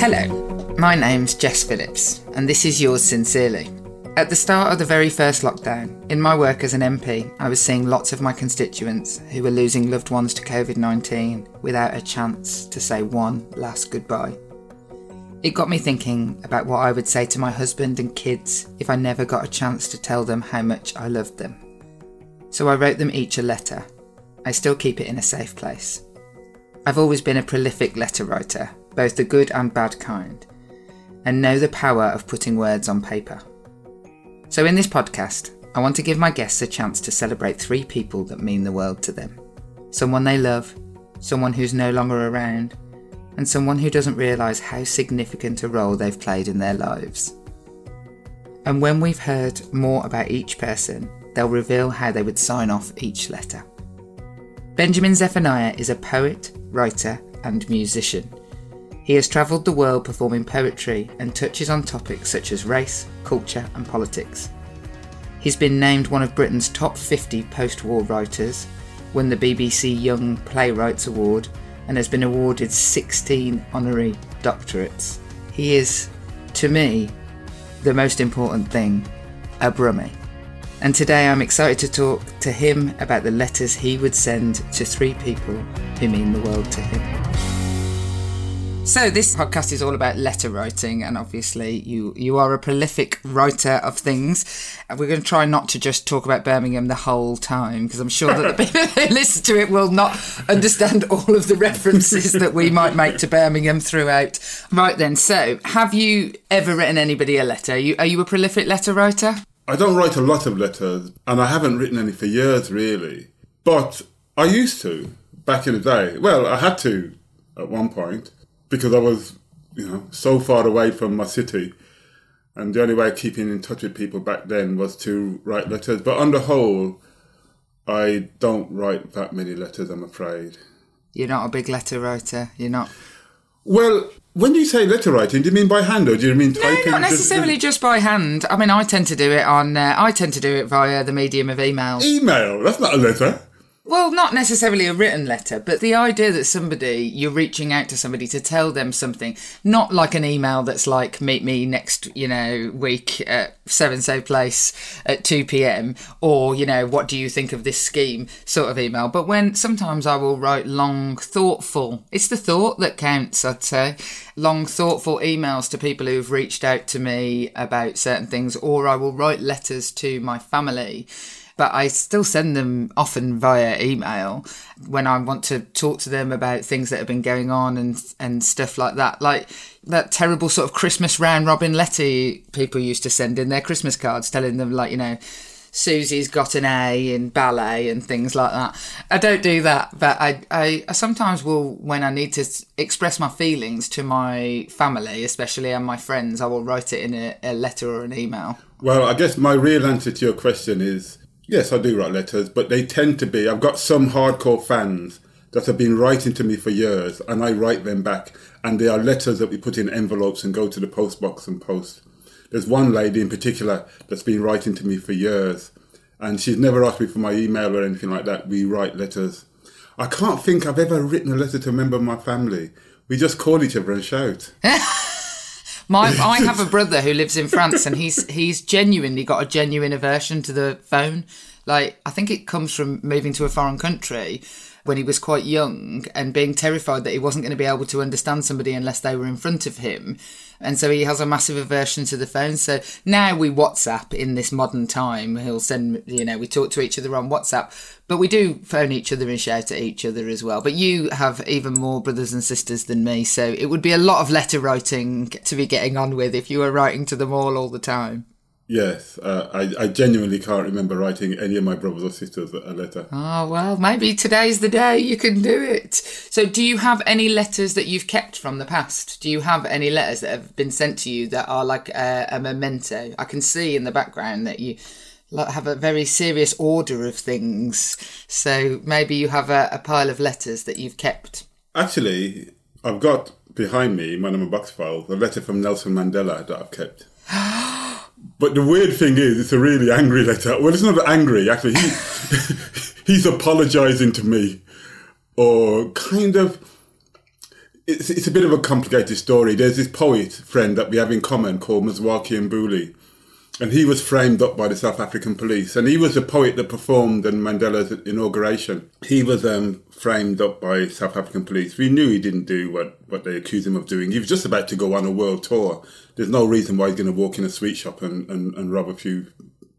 Hello, my name's Jess Phillips, and this is yours sincerely. At the start of the very first lockdown, in my work as an MP, I was seeing lots of my constituents who were losing loved ones to COVID 19 without a chance to say one last goodbye. It got me thinking about what I would say to my husband and kids if I never got a chance to tell them how much I loved them. So I wrote them each a letter. I still keep it in a safe place. I've always been a prolific letter writer, both the good and bad kind, and know the power of putting words on paper. So, in this podcast, I want to give my guests a chance to celebrate three people that mean the world to them someone they love, someone who's no longer around, and someone who doesn't realise how significant a role they've played in their lives. And when we've heard more about each person, they'll reveal how they would sign off each letter. Benjamin Zephaniah is a poet, writer, and musician. He has travelled the world performing poetry and touches on topics such as race, culture, and politics. He's been named one of Britain's top 50 post war writers, won the BBC Young Playwrights Award, and has been awarded 16 honorary doctorates. He is, to me, the most important thing a Brummie. And today I'm excited to talk to him about the letters he would send to three people who mean the world to him. So this podcast is all about letter writing, and obviously you you are a prolific writer of things. And we're going to try not to just talk about Birmingham the whole time, because I'm sure that the people who listen to it will not understand all of the references that we might make to Birmingham throughout. Right then, so have you ever written anybody a letter? Are you, are you a prolific letter writer? I don't write a lot of letters, and I haven't written any for years, really. But I used to back in the day. Well, I had to at one point because I was, you know, so far away from my city. And the only way of keeping in touch with people back then was to write letters. But on the whole, I don't write that many letters, I'm afraid. You're not a big letter writer. You're not. Well, when you say letter writing, do you mean by hand or do you mean typing? No, not necessarily just by hand. I mean, I tend to do it on. Uh, I tend to do it via the medium of email. Email? That's not a letter. Well, not necessarily a written letter, but the idea that somebody, you're reaching out to somebody to tell them something, not like an email that's like, meet me next, you know, week at so and so place at 2 pm, or, you know, what do you think of this scheme sort of email. But when sometimes I will write long, thoughtful, it's the thought that counts, I'd say, long, thoughtful emails to people who've reached out to me about certain things, or I will write letters to my family but I still send them often via email when I want to talk to them about things that have been going on and and stuff like that. Like that terrible sort of Christmas round robin letter people used to send in their Christmas cards telling them like, you know, Susie's got an A in ballet and things like that. I don't do that, but I, I, I, sometimes will, when I need to express my feelings to my family, especially and my friends, I will write it in a, a letter or an email. Well, I guess my real answer to your question is Yes, I do write letters, but they tend to be. I've got some hardcore fans that have been writing to me for years, and I write them back. And they are letters that we put in envelopes and go to the post box and post. There's one lady in particular that's been writing to me for years, and she's never asked me for my email or anything like that. We write letters. I can't think I've ever written a letter to a member of my family. We just call each other and shout. My, I have a brother who lives in France, and he's he's genuinely got a genuine aversion to the phone. Like I think it comes from moving to a foreign country, when he was quite young and being terrified that he wasn't going to be able to understand somebody unless they were in front of him. And so he has a massive aversion to the phone. So now we WhatsApp in this modern time. He'll send, you know, we talk to each other on WhatsApp, but we do phone each other and shout at each other as well. But you have even more brothers and sisters than me. So it would be a lot of letter writing to be getting on with if you were writing to them all all the time. Yes, uh, I, I genuinely can't remember writing any of my brothers or sisters a letter. Oh, well, maybe today's the day you can do it. So, do you have any letters that you've kept from the past? Do you have any letters that have been sent to you that are like a, a memento? I can see in the background that you have a very serious order of things. So, maybe you have a, a pile of letters that you've kept. Actually, I've got behind me, one of box file, the letter from Nelson Mandela that I've kept. But the weird thing is, it's a really angry letter. Well, it's not angry, actually. He, he's apologizing to me. Or kind of. It's, it's a bit of a complicated story. There's this poet friend that we have in common called Mzwakhe Mbuli. And he was framed up by the South African police. And he was the poet that performed in Mandela's inauguration. He was um, framed up by South African police. We knew he didn't do what, what they accused him of doing. He was just about to go on a world tour. There's no reason why he's going to walk in a sweet shop and, and, and rob a few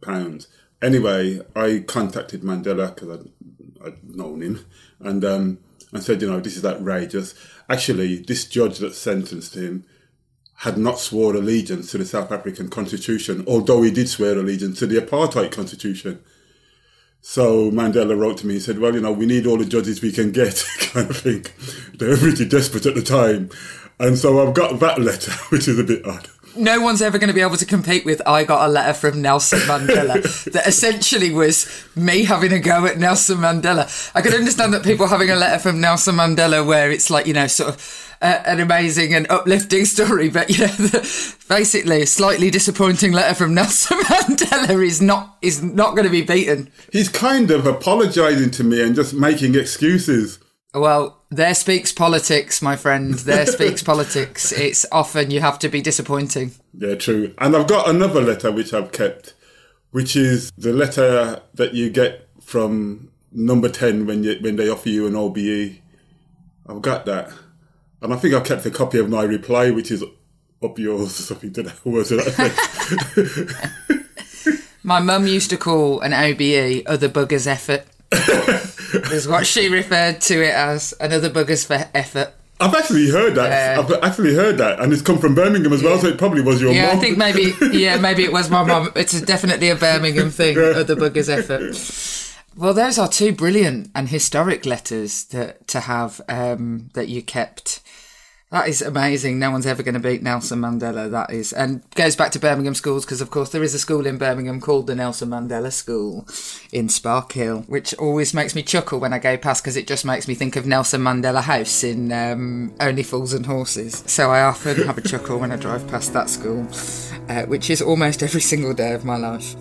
pounds. Anyway, I contacted Mandela because I'd, I'd, known him and, um, and said, you know, this is outrageous. Actually, this judge that sentenced him had not sworn allegiance to the South African constitution, although he did swear allegiance to the apartheid constitution. So Mandela wrote to me and said, Well, you know, we need all the judges we can get, kind of thing. They were pretty desperate at the time. And so I've got that letter, which is a bit odd. No one's ever going to be able to compete with I got a letter from Nelson Mandela that essentially was me having a go at Nelson Mandela. I can understand that people having a letter from Nelson Mandela where it's like, you know, sort of uh, an amazing and uplifting story, but you know, the, basically, a slightly disappointing letter from Nelson Mandela is not is not going to be beaten. He's kind of apologising to me and just making excuses. Well, there speaks politics, my friend. There speaks politics. It's often you have to be disappointing. Yeah, true. And I've got another letter which I've kept, which is the letter that you get from number 10 when you when they offer you an OBE. I've got that. And I think I kept a copy of my reply, which is up yours or something to that words that My mum used to call an OBE other buggers effort. is what she referred to it as another buggers for effort. I've actually heard that. Uh, I've actually heard that, and it's come from Birmingham as well. Yeah. So it probably was your. Mum. Yeah, mom. I think maybe. Yeah, maybe it was my mum. It's definitely a Birmingham thing. Yeah. Other buggers effort. Well, those are two brilliant and historic letters to to have um, that you kept. That is amazing. No one's ever going to beat Nelson Mandela. That is, and goes back to Birmingham schools because, of course, there is a school in Birmingham called the Nelson Mandela School in Sparkhill, which always makes me chuckle when I go past because it just makes me think of Nelson Mandela House in um, Only Fools and Horses. So I often have a chuckle when I drive past that school, uh, which is almost every single day of my life.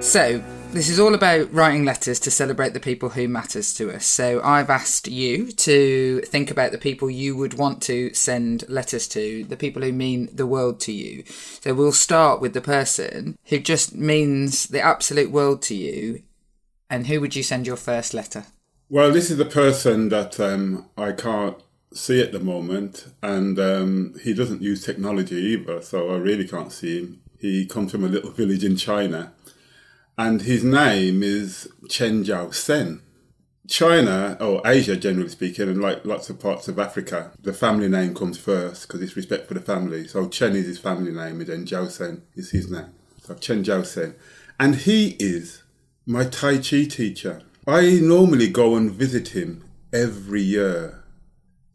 So, this is all about writing letters to celebrate the people who matters to us. So I've asked you to think about the people you would want to send letters to, the people who mean the world to you. So we'll start with the person who just means the absolute world to you. And who would you send your first letter? Well, this is the person that um, I can't see at the moment, and um, he doesn't use technology either, so I really can't see him. He comes from a little village in China and his name is Chen Jiao Sen. China, or Asia generally speaking, and like lots of parts of Africa, the family name comes first because it's respect for the family. So Chen is his family name, and then Jiao Sen is his name. So Chen Jiao Sen. And he is my Tai Chi teacher. I normally go and visit him every year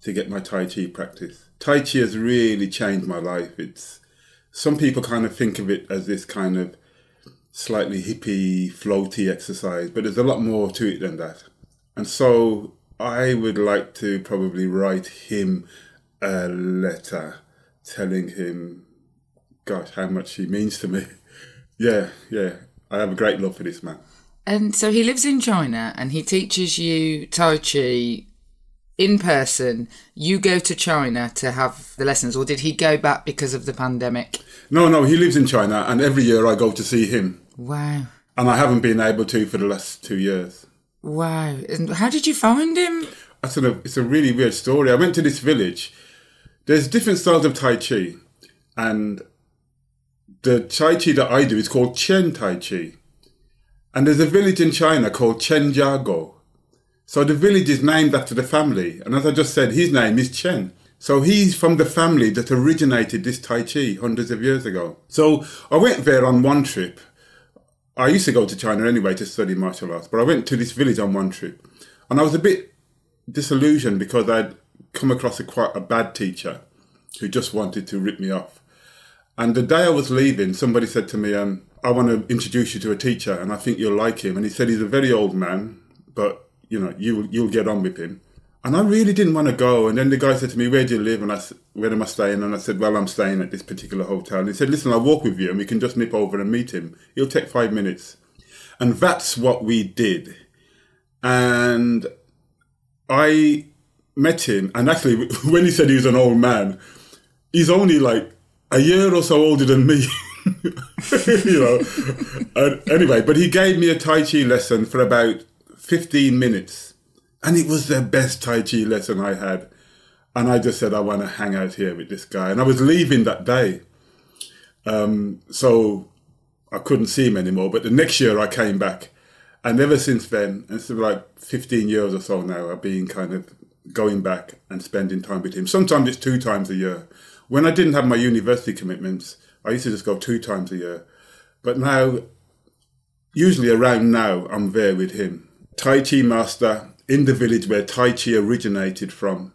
to get my Tai Chi practice. Tai Chi has really changed my life. It's some people kind of think of it as this kind of slightly hippie, floaty exercise, but there's a lot more to it than that. And so I would like to probably write him a letter telling him, gosh, how much he means to me. yeah, yeah. I have a great love for this man. And so he lives in China and he teaches you Tai Chi in person. You go to China to have the lessons, or did he go back because of the pandemic? No, no, he lives in China and every year I go to see him. Wow. and I haven't been able to for the last two years. Wow. And how did you find him? I sort of, it's a really weird story. I went to this village. There's different styles of Tai Chi, and the Tai Chi that I do is called Chen Tai Chi. And there's a village in China called Chenjiagou. So the village is named after the family. And as I just said, his name is Chen. So he's from the family that originated this Tai Chi hundreds of years ago. So I went there on one trip. I used to go to China anyway to study martial arts, but I went to this village on one trip. And I was a bit disillusioned because I'd come across a quite a bad teacher who just wanted to rip me off. And the day I was leaving, somebody said to me, um, I want to introduce you to a teacher and I think you'll like him. And he said he's a very old man, but you know, you, you'll get on with him. And I really didn't want to go. And then the guy said to me, where do you live? And I said, where am I staying? And I said, well, I'm staying at this particular hotel. And he said, listen, I'll walk with you and we can just nip over and meet him. It'll take five minutes. And that's what we did. And I met him. And actually, when he said he was an old man, he's only like a year or so older than me. you know. And anyway, but he gave me a Tai Chi lesson for about 15 minutes. And it was the best Tai Chi lesson I had. And I just said, I want to hang out here with this guy. And I was leaving that day. Um, so I couldn't see him anymore. But the next year I came back. And ever since then, and it's like 15 years or so now, I've been kind of going back and spending time with him. Sometimes it's two times a year. When I didn't have my university commitments, I used to just go two times a year. But now, usually around now, I'm there with him. Tai Chi master in the village where Tai Chi originated from.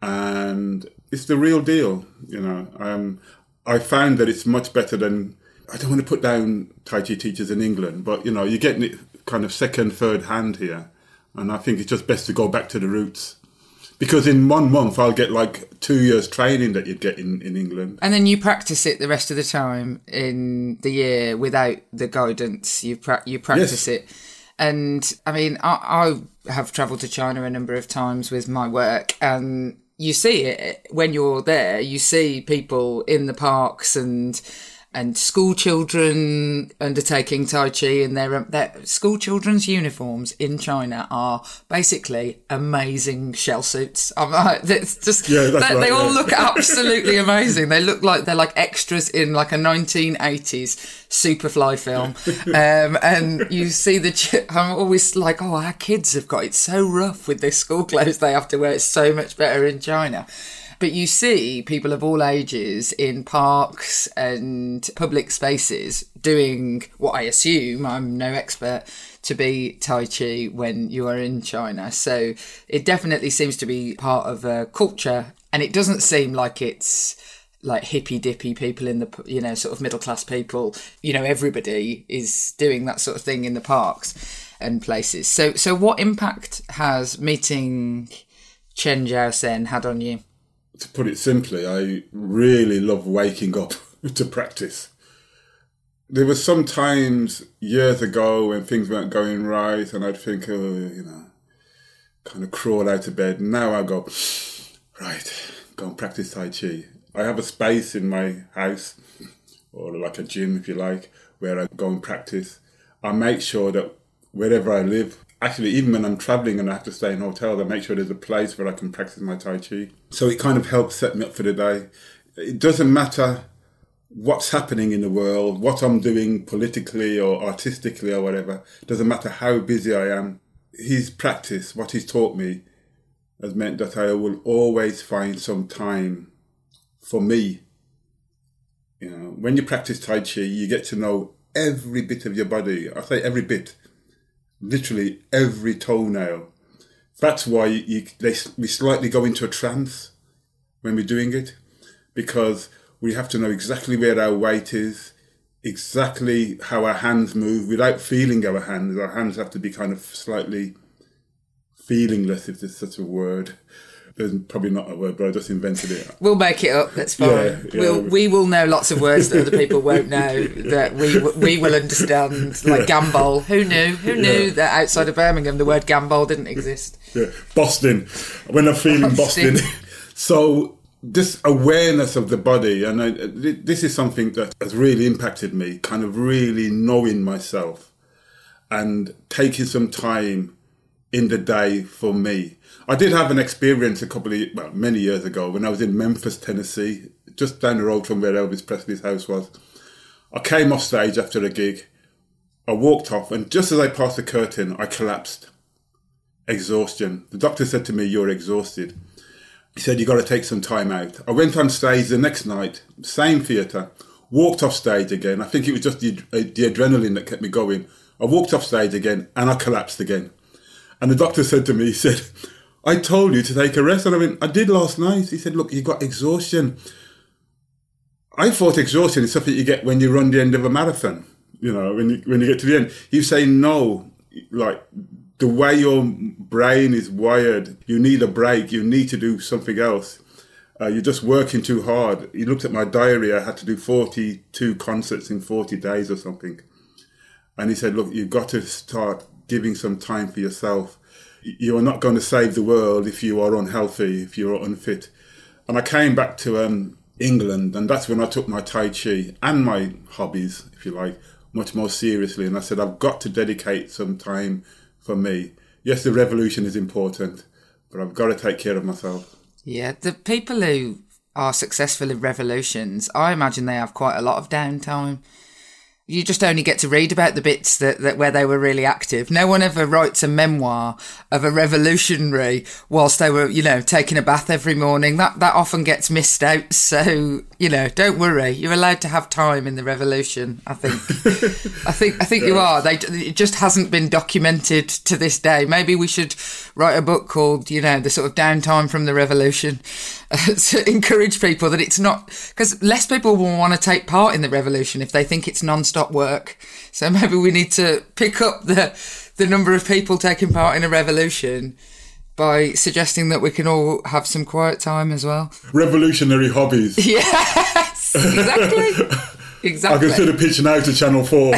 And it's the real deal, you know. Um, I found that it's much better than, I don't want to put down Tai Chi teachers in England, but, you know, you're getting it kind of second, third hand here. And I think it's just best to go back to the roots because in one month I'll get like two years training that you'd get in, in England. And then you practice it the rest of the time in the year without the guidance. You pra- you practice yes. it, and I mean I, I have travelled to China a number of times with my work, and you see it when you're there. You see people in the parks and and school children undertaking Tai Chi in their, their school children's uniforms in China are basically amazing shell suits. I'm like, it's just, yeah, they, right, they all look absolutely amazing. They look like they're like extras in like a 1980s Superfly film. Um, and you see the, I'm always like, oh, our kids have got it so rough with their school clothes they have to wear. It's so much better in China. But you see people of all ages in parks and public spaces doing what I assume, I'm no expert, to be Tai Chi when you are in China. So it definitely seems to be part of a culture and it doesn't seem like it's like hippy dippy people in the you know sort of middle class people. You know everybody is doing that sort of thing in the parks and places. So so what impact has meeting chen jiao had on you to put it simply, I really love waking up to practice. There were some times years ago when things weren't going right, and I'd think, oh, you know, kind of crawl out of bed. Now I go, right, go and practice Tai Chi. I have a space in my house, or like a gym, if you like, where I go and practice. I make sure that wherever I live, actually, even when I'm traveling and I have to stay in hotels, I make sure there's a place where I can practice my Tai Chi. So it kind of helps set me up for the day. It doesn't matter what's happening in the world, what I'm doing politically or artistically or whatever. Doesn't matter how busy I am. His practice, what he's taught me, has meant that I will always find some time for me. You know, when you practice Tai Chi, you get to know every bit of your body. I say every bit literally every toenail. That's why you, they, we slightly go into a trance when we're doing it, because we have to know exactly where our weight is, exactly how our hands move without feeling our hands. Our hands have to be kind of slightly feelingless, if there's such a word there's probably not a word, but I just invented it. We'll make it up. That's fine. Yeah, yeah. We'll, we will know lots of words that other people won't know that we we will understand. Like gambol. Who knew? Who knew that outside of Birmingham the word gambol didn't exist? Yeah, Boston. When I'm feeling Boston. Boston. so this awareness of the body, and I, this is something that has really impacted me. Kind of really knowing myself. and taking some time in the day for me. I did have an experience a couple of well, many years ago when I was in Memphis, Tennessee, just down the road from where Elvis Presley's house was. I came off stage after a gig. I walked off, and just as I passed the curtain, I collapsed. Exhaustion. The doctor said to me, "You're exhausted." He said, "You've got to take some time out." I went on stage the next night, same theatre, walked off stage again. I think it was just the, the adrenaline that kept me going. I walked off stage again, and I collapsed again. And the doctor said to me, he said, I told you to take a rest. And I went, I did last night. He said, look, you got exhaustion. I thought exhaustion is something you get when you run the end of a marathon. You know, when you, when you get to the end, you say no, like the way your brain is wired, you need a break. You need to do something else. Uh, you're just working too hard. He looked at my diary. I had to do 42 concerts in 40 days or something. And he said, look, you've got to start giving some time for yourself. You are not going to save the world if you are unhealthy, if you are unfit. And I came back to um, England, and that's when I took my Tai Chi and my hobbies, if you like, much more seriously. And I said, I've got to dedicate some time for me. Yes, the revolution is important, but I've got to take care of myself. Yeah, the people who are successful in revolutions, I imagine they have quite a lot of downtime you just only get to read about the bits that, that where they were really active. No one ever writes a memoir of a revolutionary whilst they were, you know, taking a bath every morning. That that often gets missed out. So, you know, don't worry. You're allowed to have time in the revolution. I think. I think. I think you are. They it just hasn't been documented to this day. Maybe we should write a book called, you know, the sort of downtime from the revolution to encourage people that it's not because less people will want to take part in the revolution if they think it's non-stop work. So maybe we need to pick up the the number of people taking part in a revolution by suggesting that we can all have some quiet time as well. Revolutionary hobbies. Yes, exactly. Exactly. I consider pitching out to Channel 4.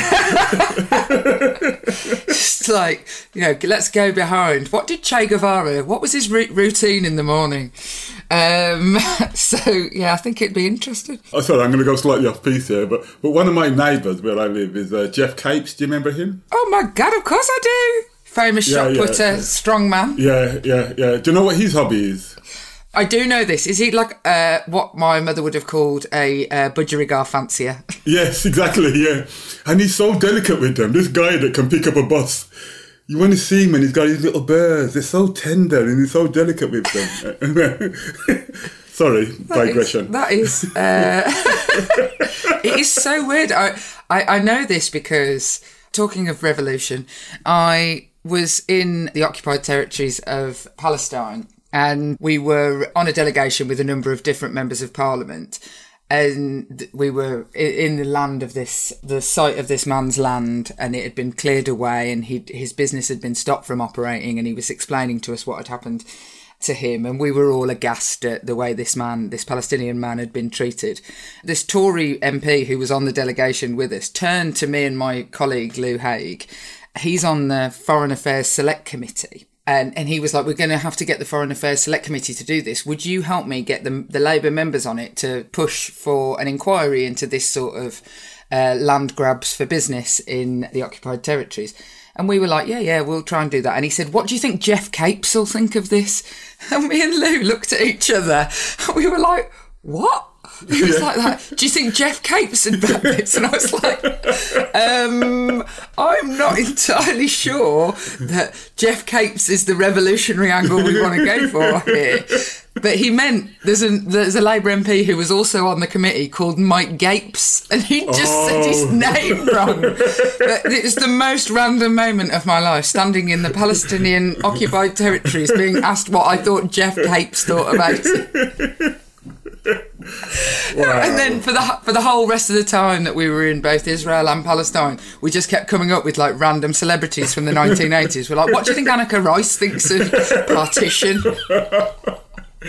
Just like, you know, let's go behind. What did Che Guevara, what was his routine in the morning? Um, so, yeah, I think it'd be interesting. Oh, sorry, I'm going to go slightly off piece here, but, but one of my neighbours where I live is uh, Geoff Capes. Do you remember him? Oh, my God, of course I do. Famous yeah, shot putter, yeah. strong man. Yeah, yeah, yeah. Do you know what his hobby is? I do know this. Is he like uh, what my mother would have called a uh, budgerigar fancier? Yes, exactly. Yeah, and he's so delicate with them. This guy that can pick up a bus. You want to see him, and he's got his little birds. They're so tender, and he's so delicate with them. Sorry, that digression. Is, that is, uh, it is so weird. I, I I know this because talking of revolution, I was in the occupied territories of Palestine and we were on a delegation with a number of different members of parliament and we were in the land of this the site of this man's land and it had been cleared away and he his business had been stopped from operating and he was explaining to us what had happened to him. And we were all aghast at the way this man this Palestinian man had been treated. This Tory MP who was on the delegation with us turned to me and my colleague Lou Haigh. He's on the foreign affairs select committee and, and he was like, "We're going to have to get the Foreign Affairs Select Committee to do this. Would you help me get the the Labour members on it to push for an inquiry into this sort of uh, land grabs for business in the occupied territories?" And we were like, "Yeah, yeah, we'll try and do that." And he said, "What do you think Geoff Capes will think of this?" And me and Lou looked at each other. And we were like, "What?" He was yeah. like that. Do you think Geoff Capes had backed this? And I was like, um, I'm not entirely sure that Geoff Capes is the revolutionary angle we want to go for here. But he meant there's a there's a Labour MP who was also on the committee called Mike Gapes, and he just oh. said his oh. name wrong. But it was the most random moment of my life, standing in the Palestinian occupied territories, being asked what I thought Geoff Capes thought about it. Wow. And then for the for the whole rest of the time that we were in both Israel and Palestine, we just kept coming up with like random celebrities from the 1980s. We're like, what do you think Anneka Rice thinks of partition?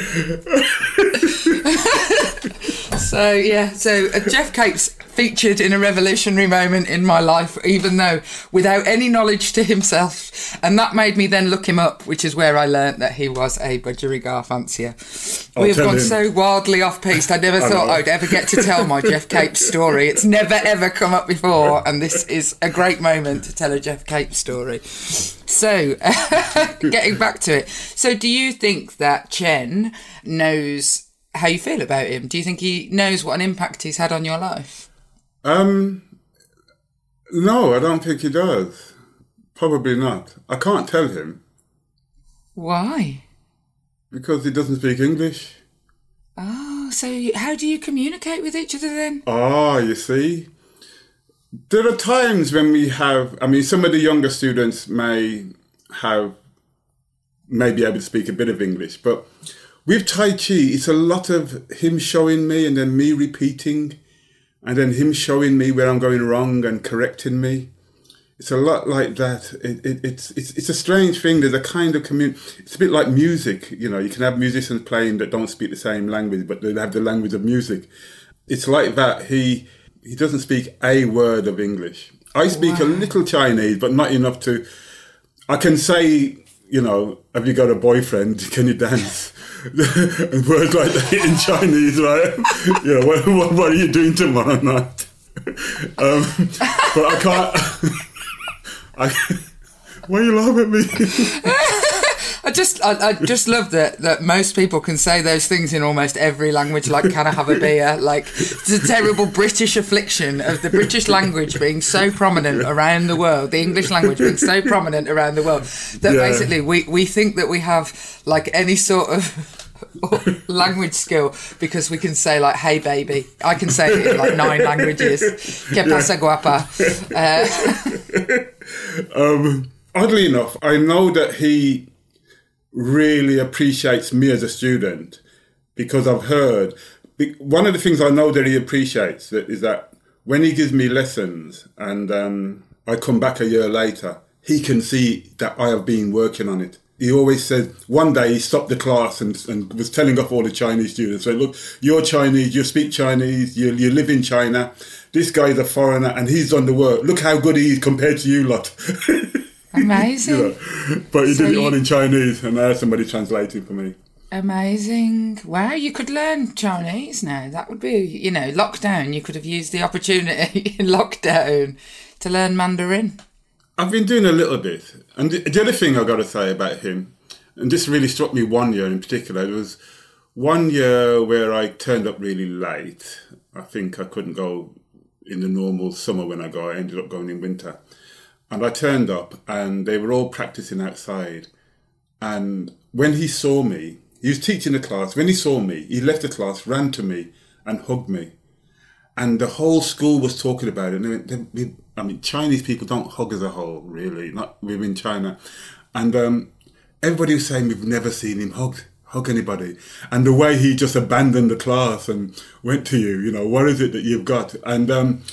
so yeah, so uh, Geoff Capes featured in a revolutionary moment in my life, even though without any knowledge to himself, and that made me then look him up, which is where I learnt that he was a budgerigar fancier. I'll We've gone him. so wildly off piste. I never thought know. I'd ever get to tell my Geoff Capes story. It's never ever come up before, and this is a great moment to tell a Geoff Capes story. So, getting back to it. So, do you think that Chen knows how you feel about him? Do you think he knows what an impact he's had on your life? Um, no, I don't think he does. Probably not. I can't tell him Why? because he doesn't speak English. Oh, so how do you communicate with each other then? Ah, you see. There are times when we have, I mean, some of the younger students may have, may be able to speak a bit of English, but with Tai Chi, it's a lot of him showing me and then me repeating, and then him showing me where I'm going wrong and correcting me. It's a lot like that. It, it, it's, it's it's a strange thing. There's a kind of commun. It's a bit like music. You know, you can have musicians playing that don't speak the same language, but they have the language of music. It's like that. He he doesn't speak a word of English. I speak a little Chinese, but not enough to. I can say, you know, have you got a boyfriend? Can you dance? and words like that in Chinese, right? you know, what, what, what are you doing tomorrow night? um, but I can't. I, why are you laughing at me? I just, I, I just love that that most people can say those things in almost every language. Like, can I have a beer? Like, it's a terrible British affliction of the British language being so prominent around the world, the English language being so prominent around the world that Yeah. basically we we think that we have like any sort of. language skill because we can say like hey baby i can say it in like nine languages que pasa guapa uh, Um, oddly enough, I know that he really appreciates me as a student because I've heard one of the things I know that he appreciates that is that when he gives me lessons and um, I come back a year later, he can see that I have been working on it. He always said one day he stopped the class and, and was telling off all the Chinese students, saying, "Look, you're Chinese, you speak Chinese, you, you live in China. This guy's a foreigner and he's done the work. Look how good he is compared to you lot." amazing You know, but he So did it all in Chinese, and I had somebody translating for me. Amazing. Wow, you could learn Chinese now. That would be, you know, lockdown. You could have used the opportunity in lockdown to learn Mandarin. I've been doing a little bit, and the, the other thing I've got to say about him, and this really struck me one year in particular. It was one year where I turned up really late. I think I couldn't go in the normal summer when I go. I ended up going in winter, and I turned up, and they were all practicing outside. And when he saw me, he was teaching the class. When he saw me, he left the class, ran to me, and hugged me. And the whole school was talking about it. Went, we- I mean, Chinese people don't hug as a whole, really, not within China. And um, everybody was saying we've never seen him hug hug anybody. And the way he just abandoned the class and went to you, you know, what is it that you've got? And um,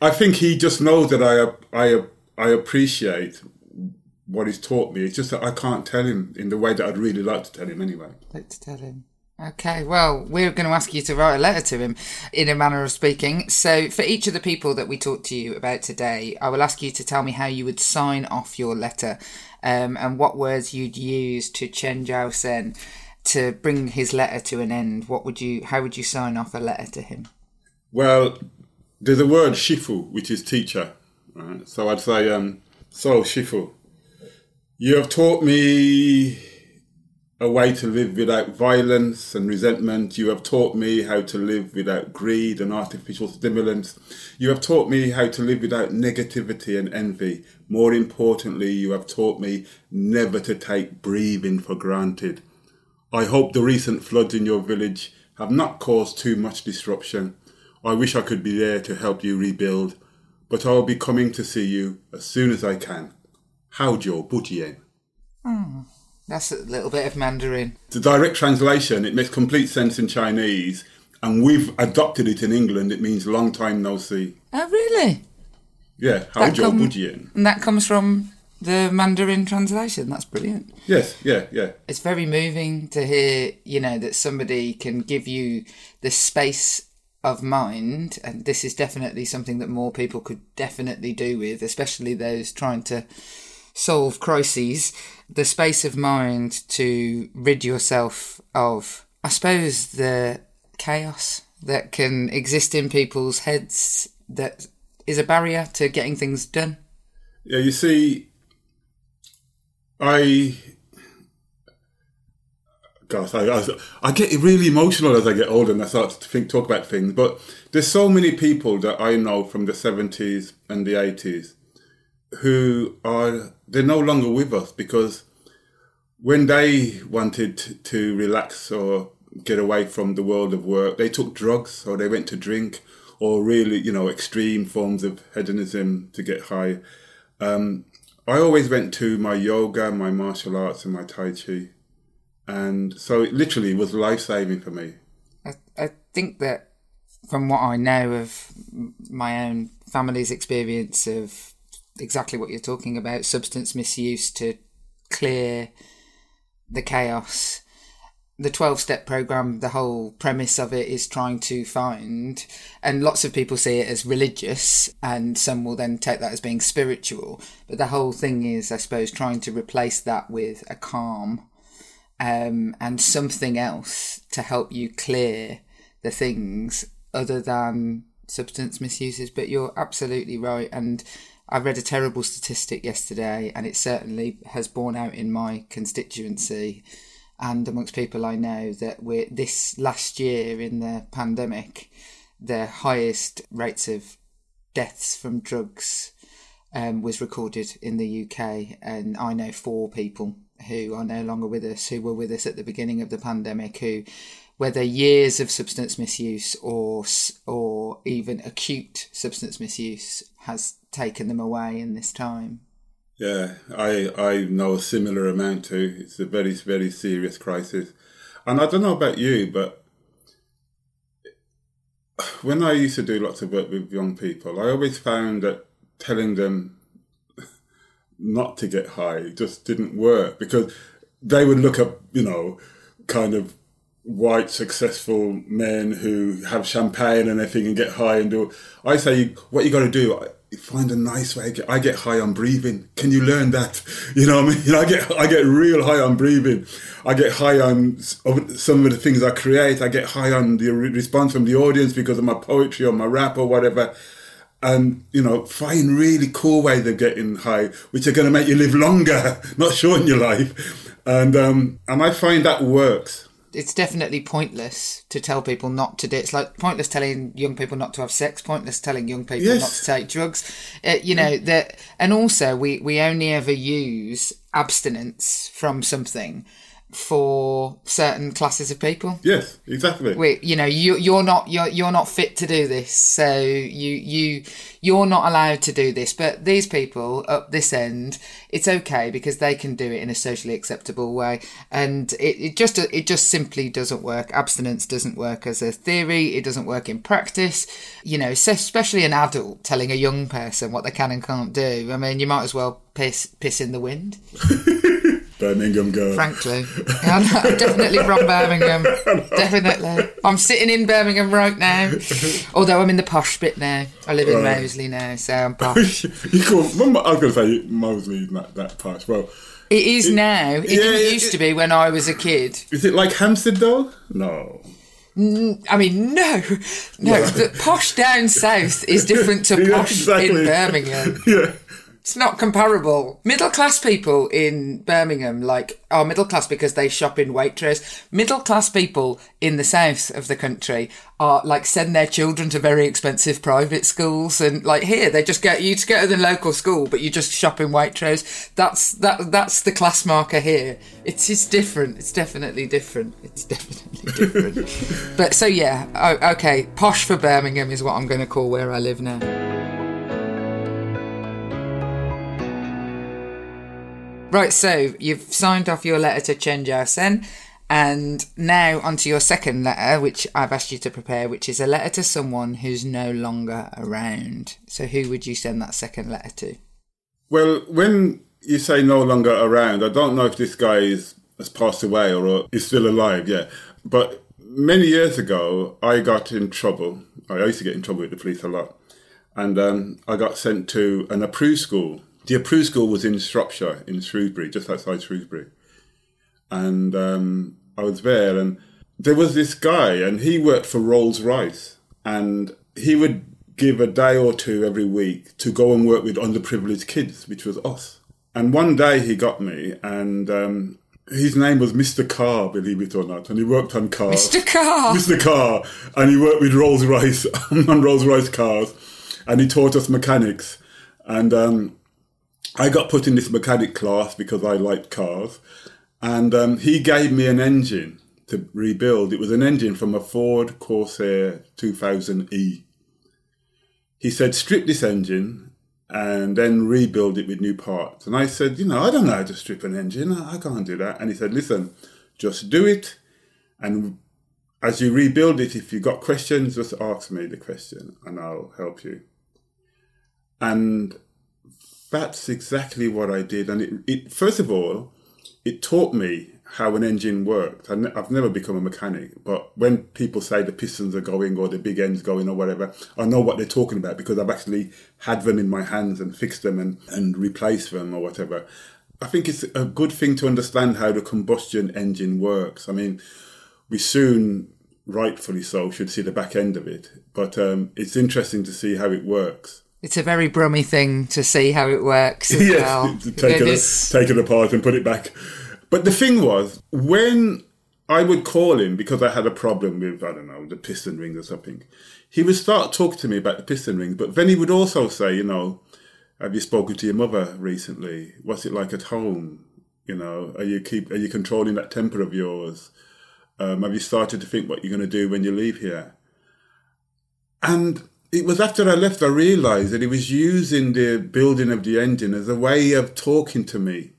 I think he just knows that I I I appreciate what he's taught me. It's just that I can't tell him in the way that I'd really like to tell him anyway. Like to tell him. Okay, well, we're going to ask you to write a letter to him in a manner of speaking. So, for each of the people that we talked to you about today, I will ask you to tell me how you would sign off your letter um, and what words you'd use to Chen Jiao Sen to bring his letter to an end. What would you, how would you sign off a letter to him? Well, there's a word shifu, which is teacher. Right? So I'd say, um, so shifu, you have taught me a way to live without violence and resentment. You have taught me how to live without greed and artificial stimulants. You have taught me how to live without negativity and envy. More importantly, you have taught me never to take breathing for granted. I hope the recent floods in your village have not caused too much disruption. I wish I could be there to help you rebuild, but I'll be coming to see you as soon as I can. how Howjo Bujien. Hmm, that's a little bit of Mandarin. The direct translation, it makes complete sense in Chinese, and we've adopted it in England. It means long time no see. Oh, really? Yeah, come- Bujien. And that comes from the Mandarin translation. That's brilliant. Yes, yeah, yeah. It's very moving to hear, you know, that somebody can give you the space of mind, and this is definitely something that more people could definitely do with, especially those trying to solve crises. The space of mind to rid yourself of, I suppose, the chaos that can exist in people's heads that is a barrier to getting things done. Yeah, you see, I, gosh, I, I, I, get really emotional as I get older and I start to think, talk about things. But there's so many people that I know from the 70s and the 80s who are, they're no longer with us because when they wanted to relax or get away from the world of work, they took drugs or they went to drink or really, you know, extreme forms of hedonism to get high. Um, I always went to my yoga, my martial arts, and my Tai Chi. And so it literally was life saving for me. I, I think that from what I know of my own family's experience of exactly what you're talking about substance misuse to clear the chaos the 12 step program, the whole premise of it is trying to find, and lots of people see it as religious, and some will then take that as being spiritual. But the whole thing is, I suppose, trying to replace that with a calm um, and something else to help you clear the things other than substance misuses. But you're absolutely right. And I read a terrible statistic yesterday, and it certainly has borne out in my constituency and amongst people I know that we're this last year in the pandemic, the highest rates of deaths from drugs um, was recorded in the UK, and I know four people who are no longer with us who were with us at the beginning of the pandemic who whether years of substance misuse or or even acute substance misuse has taken them away in this time yeah, I I know a similar amount too. It's a very very serious crisis, and I don't know about you, but when I used to do lots of work with young people, I always found that telling them not to get high it just didn't work because they would look up, you know, kind of white successful men who have champagne and everything and get high and do. I say, what you got to do find a nice way. I get, I get high on breathing. Can you learn that? You know what I mean? I get I get real high on breathing. I get high on some of the things I create. I get high on the response from the audience because of my poetry or my rap or whatever. And you know, find really cool ways of getting high, which are going to make you live longer, not shorten your life. And um, and I find that works it's definitely pointless to tell people not to do. It's like pointless telling young people not to have sex. Pointless telling young people yes. not to take drugs. Uh, you know that, and also we we only ever use abstinence from something for certain classes of people. Yes, exactly. We, you know, you you're not you're you're not fit to do this, so you you you're not allowed to do this. But these people up this end, it's okay because they can do it in a socially acceptable way, and it, it just it just simply doesn't work. Abstinence doesn't work as a theory. It doesn't work in practice. You know, especially an adult telling a young person what they can and can't do. I mean, you might as well piss piss in the wind. Birmingham girl. Frankly, I'm definitely from Birmingham. Definitely, I'm sitting in Birmingham right now. Although I'm in the posh bit now. I live in right. Moseley now, so I'm posh. you call, I was going to say Moseley's not that posh. Well, it is it, now. It yeah, didn't used it, to be when I was a kid. Is it like Hampstead though? No. I mean, no, no. The posh down south is different to posh yeah, exactly. in Birmingham. Yeah. It's not comparable. Middle class people in Birmingham, like, are middle class because they shop in Waitrose. Middle class people in the south of the country are like send their children to very expensive private schools, and like here they just get you to go to the local school, but you just shop in Waitrose. That's that that's the class marker here. It's it's different. It's definitely different. It's definitely different. but so yeah, oh, okay, posh for Birmingham is what I'm going to call where I live now. Right, so you've signed off your letter to Chen Jiaosen, and now onto your second letter, which I've asked you to prepare, which is a letter to someone who's no longer around. So, who would you send that second letter to? Well, when you say no longer around. I don't know if this guy is, has passed away or is still alive, yeah. But many years ago, I got in trouble. I used to get in trouble with the police a lot. And um, I got sent to an approved school. The approved school was in Shropshire, in Shrewsbury, just outside Shrewsbury. And um, I was there, and there was this guy, and he worked for Rolls Royce. And he would give a day or two every week to go and work with underprivileged kids, which was us. And one day he got me, and um, his name was Mr. Carr, believe it or not, and he worked on cars. Mr. Carr. Mr. Carr, and he worked with Rolls Royce on Rolls Royce cars, and he taught us mechanics. And um, I got put in this mechanic class because I liked cars, and um, he gave me an engine to rebuild. It was an engine from a Ford Corsair 2000E. He said, strip this engine and then rebuild it with new parts. And I said, you know, I don't know how to strip an engine. I can't do that. And he said, listen, just do it. And as you rebuild it, if you've got questions, just ask me the question and I'll help you. And that's exactly what I did. And it, it first of all, it taught me how an engine worked. I have never become a mechanic, but when people say the pistons are going or the big end's going or whatever, I know what they're talking about because I've actually had them in my hands and fixed them and, and replaced them or whatever. I think it's a good thing to understand how the combustion engine works. I mean, we soon, rightfully so, should see the back end of it, but um, it's interesting to see how it works. It's a very brummy thing to see how it works. As yes, well. take, it, take it apart and put it back. But the thing was, when I would call him because I had a problem with, I don't know, the piston rings or something, he would start talking to me about the piston rings. But then he would also say, you know, have you spoken to your mother recently? What's it like at home? You know, are you keep are you controlling that temper of yours? Um, have you started to think what you're going to do when you leave here? And it was after I left I realised that he was using the building of the engine as a way of talking to me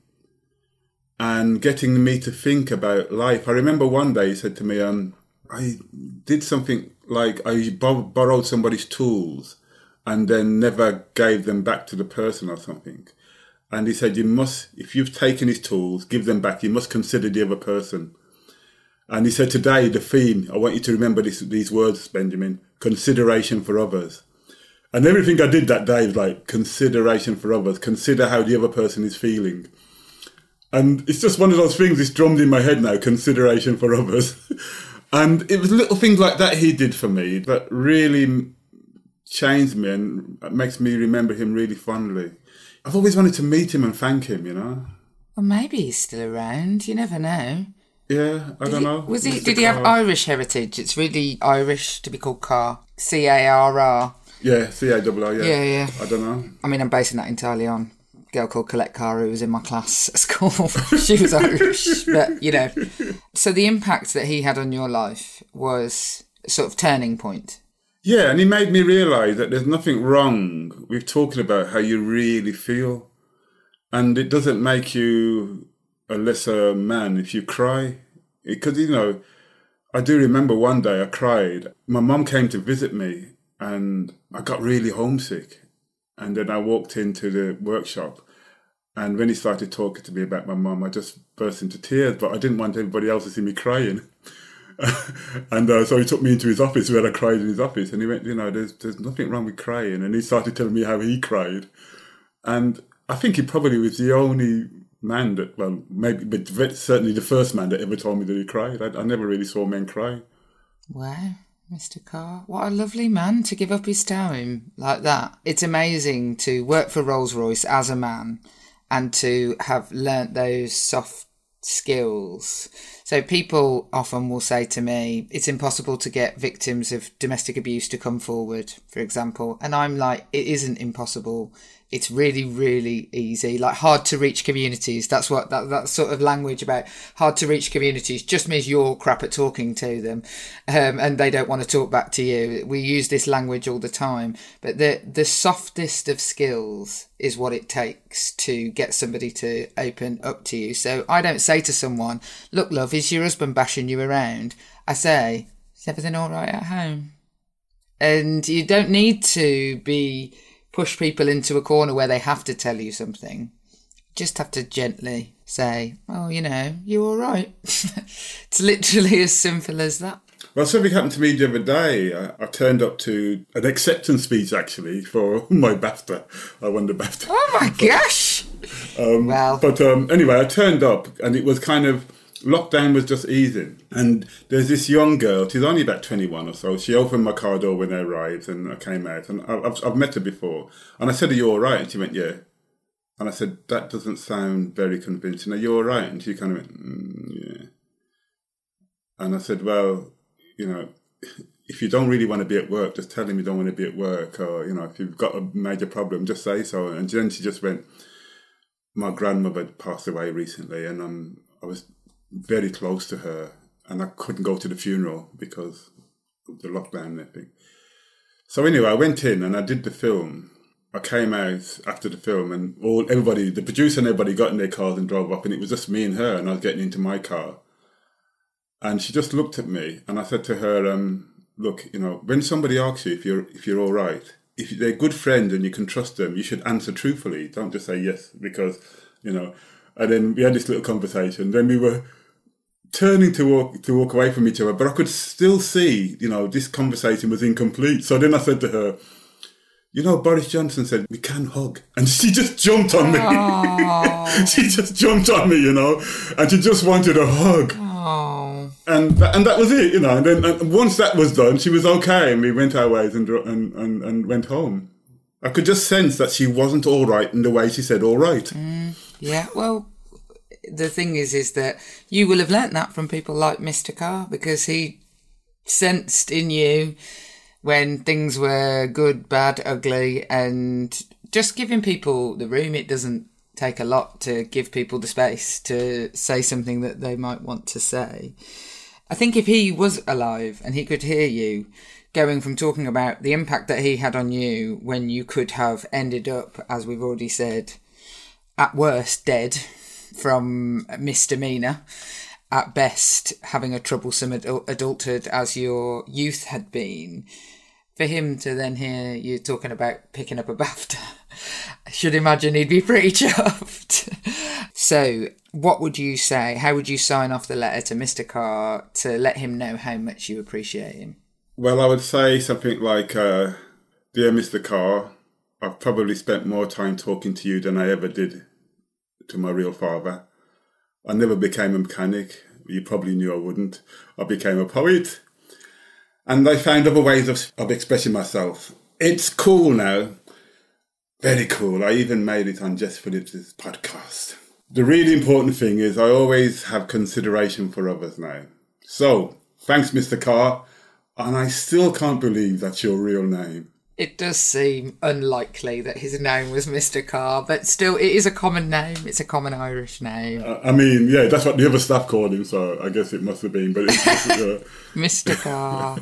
and getting me to think about life. I remember one day he said to me, um, I did something like I borrowed somebody's tools and then never gave them back to the person or something. And he said, you must, if you've taken his tools, give them back. You must consider the other person. And he said, today, the theme, I want you to remember this, these words, Benjamin, consideration for others. And everything I did that day was like consideration for others. Consider how the other person is feeling. And it's just one of those things that's drummed in my head now consideration for others. and it was little things like that he did for me that really changed me and makes me remember him really fondly. I've always wanted to meet him and thank him, you know. Well, maybe he's still around. You never know. Yeah, I Did don't he- know. Was he? Did he have Irish heritage? It's really Irish to be called Carr. C A R R. Yeah, C A double R. Yeah. Yeah, yeah. I don't know. I mean, I'm basing that entirely on a girl called Colette Carr who was in my class at school. she was Irish, but you know. So the impact that he had on your life was sort of turning point. Yeah, and he made me realise that there's nothing wrong with talking about how you really feel. And it doesn't make you a lesser man if you cry. Because, you know, I do remember one day I cried. My mum came to visit me and I got really homesick. And then I walked into the workshop. And when he started talking to me about my mum, I just burst into tears, but I didn't want everybody else to see me crying. and uh, so he took me into his office where I cried in his office, and he went, you know, there's there's nothing wrong with crying, and he started telling me how he cried, and I think he probably was the only man that, well, maybe, but certainly the first man that ever told me that he cried. I, I never really saw men cry. Wow, Mr. Carr. What a lovely man to give up his time like that. It's amazing to work for Rolls Royce as a man and to have learnt those soft skills. So people often will say to me, it's impossible to get victims of domestic abuse to come forward, for example. And I'm like, it isn't impossible. It's really, really easy. Like hard to reach communities. That's what that, that sort of language about hard to reach communities just means you're crap at talking to them, um, and they don't want to talk back to you. We use this language all the time, but the the softest of skills is what it takes to get somebody to open up to you. So I don't say to someone, "Look, love, is your husband bashing you around?" I say, "Is everything all right at home?" And you don't need to be push people into a corner where they have to tell you something. Just have to gently say, "Oh, you know, you're all right." it's literally as simple as that. Well, something happened to me the other day. I, I, turned up to an acceptance speech actually for my BAFTA. I won the BAFTA. Oh my gosh! um, well, but um, anyway, I turned up and it was kind of lockdown was just easing. And there's this young girl, she's only about 21 or so. She opened my car door when I arrived and I came out. And I've, I've met her before. And I said, Are you all right? And she went, Yeah. And I said, That doesn't sound very convincing. Are you all right? And she kind of went, mm, Yeah. And I said, Well, you know, if you don't really want to be at work, just tell him you don't want to be at work. Or, you know, if you've got a major problem, just say so. And then she just went, My grandmother passed away recently and um, I was very close to her, and I couldn't go to the funeral because of the lockdown and everything. So anyway, I went in and I did the film. I came out after the film, and all everybody, the producer and everybody, got in their cars and drove up, and it was just me and her, and I was getting into my car. And she just looked at me, and I said to her, um, "Look, you know, when somebody asks you if you're if you're all right, if they're good friends and you can trust them, you should answer truthfully. Don't just say yes because, you know." And then we had this little conversation. Then we were turning to walk to walk away from each other, but I could still see, you know, this conversation was incomplete. So then I said to her, you know, Boris Johnson said we can hug, and she just jumped on me. she just jumped on me, you know, and she just wanted a hug. And th- and that was it, you know. And then and once that was done, she was okay, and we went our ways and and and, and went home. I could just sense that she wasn't all right in the way she said all right. Mm, yeah, well, the thing is, is that you will have learnt that from people like Mr. Carr because he sensed in you when things were good, bad, ugly, and just giving people the room. It doesn't take a lot to give people the space to say something that they might want to say. I think if he was alive and he could hear you going from talking about the impact that he had on you when you could have ended up, as we've already said, at worst dead from misdemeanor at best having a troublesome adulthood as your youth had been for him to then hear you talking about picking up a BAFTA, I should imagine he'd be pretty chuffed. so, what would you say? How would you sign off the letter to Mr. Carr to let him know how much you appreciate him? Well, I would say something like, uh, Dear Mr. Carr, I've probably spent more time talking to you than I ever did to my real father. I never became a mechanic. You probably knew I wouldn't. I became a poet. And I found other ways of, of expressing myself. It's cool now. Very cool. I even made it on Jess Phillips' podcast. The really important thing is I always have consideration for others now. So, thanks, Mr. Carr. And I still can't believe that's your real name it does seem unlikely that his name was Mr. Carr, but still, it is a common name. It's a common Irish name. Uh, I mean, yeah, that's what the other staff called him, so I guess it must have been. But it's uh... Mr. Carr.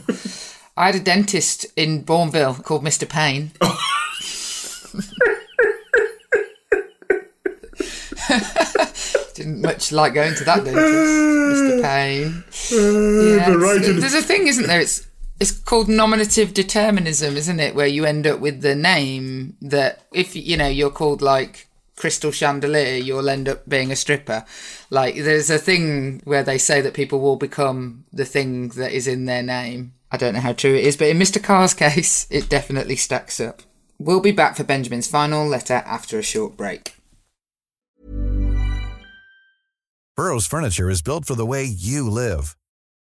I had a dentist in Bournville called Mr. Payne. Didn't much like going to that dentist, Mr. Payne. Uh, yeah, there's a thing, isn't there? It's it's called nominative determinism, isn't it? Where you end up with the name that if you know you're called like Crystal Chandelier, you'll end up being a stripper. Like there's a thing where they say that people will become the thing that is in their name. I don't know how true it is, but in Mr. Carr's case, it definitely stacks up. We'll be back for Benjamin's final letter after a short break. Burrow's furniture is built for the way you live.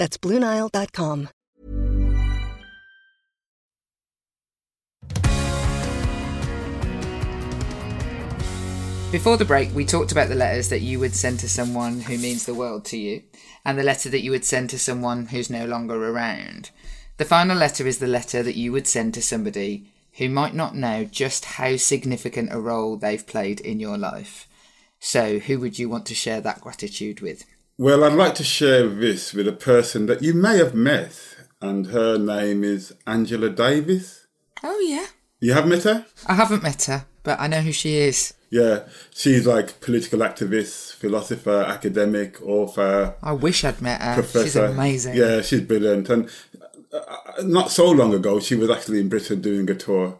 That's BlueNile.com. Before the break, we talked about the letters that you would send to someone who means the world to you, and the letter that you would send to someone who's no longer around. The final letter is the letter that you would send to somebody who might not know just how significant a role they've played in your life. So, who would you want to share that gratitude with? Well, I'd like to share this with a person that you may have met, and her name is Angela Davis. Oh, yeah. You have met her? I haven't met her, but I know who she is. Yeah, she's like political activist, philosopher, academic, author. I wish I'd met her. Professor. She's amazing. Yeah, she's brilliant. And uh, not so long ago, she was actually in Britain doing a tour,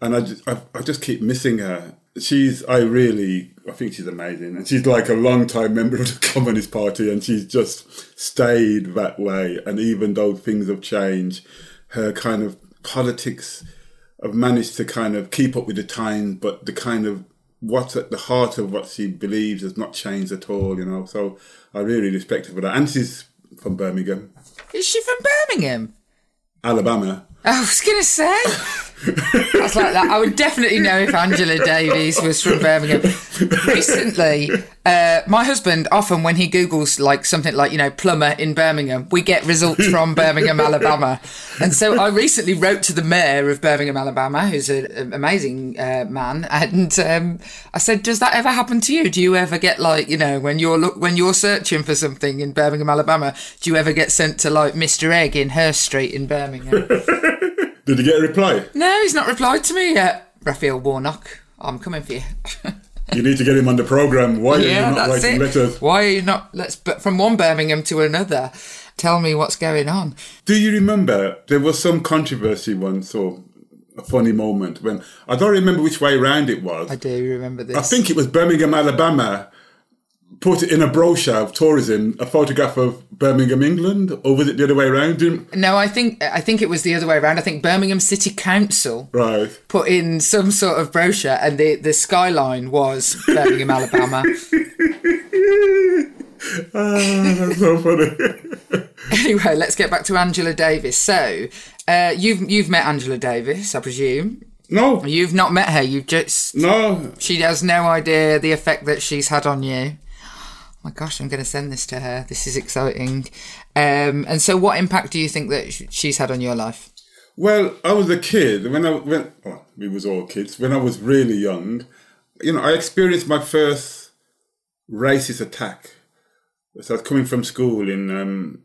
and I just, I, I just keep missing her. She's, I really, I think she's amazing, and she's like a long time member of the Communist Party, and she's just stayed that way. And even though things have changed, her kind of politics have managed to kind of keep up with the times, but the kind of what's at the heart of what she believes has not changed at all, you know. So I really respect her for that. And she's from Birmingham, Is she from Birmingham? Alabama. I was going to say. I like that. I would definitely know if Angela Davis was from Birmingham. Recently, uh, my husband often, when he Googles like something like, you know, plumber in Birmingham, we get results from Birmingham, Alabama. And so I recently wrote to the mayor of Birmingham, Alabama, who's an amazing uh, man. And um, I said, does that ever happen to you? Do you ever get like, you know, when you're look, when you're searching for something in Birmingham, Alabama, do you ever get sent to like Mr. Egg in Hurst Street in Birmingham? Did you get a reply? No, he's not replied to me yet. Raphael Warnock, I'm coming for you. You need to get him on the program. Why are you not writing it. letters? Why are you not? Let's. But from one Birmingham to another, tell me what's going on. Do you remember there was some controversy once or a funny moment when I don't remember which way round it was. I do remember this. I think it was Birmingham, Alabama. Put it in a brochure of tourism, a photograph of Birmingham, England, or was it the other way around? Didn't- No, I think I think it was the other way around. I think Birmingham City Council Right. put in some sort of brochure, and the the skyline was Birmingham, Alabama. Ah, that's so funny. Anyway, let's get back to Angela Davis. So, uh, you've you've met Angela Davis, I presume. no, You've not met her. You've just no. She has no idea the effect that she's had on you. My gosh, I'm going to send this to her. This is exciting. Um, and so, what impact do you think that she's had on your life? Well, I was a kid when I when well, we was all kids when I was really young. You know, I experienced my first racist attack. So I was coming from school in um,